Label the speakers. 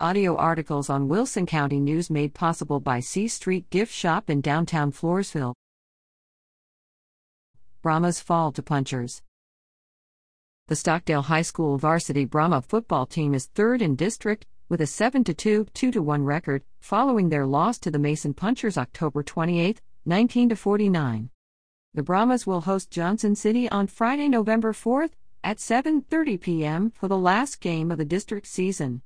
Speaker 1: Audio articles on Wilson County News made possible by C Street Gift Shop in downtown Floresville. Brahma's fall to punchers. The Stockdale High School varsity Brahma football team is third in district with a 7 2, 2 1 record following their loss to the Mason Punchers October 28, 19 49. The Brahmas will host Johnson City on Friday, November 4th at 7:30 p.m. for the last game of the district season.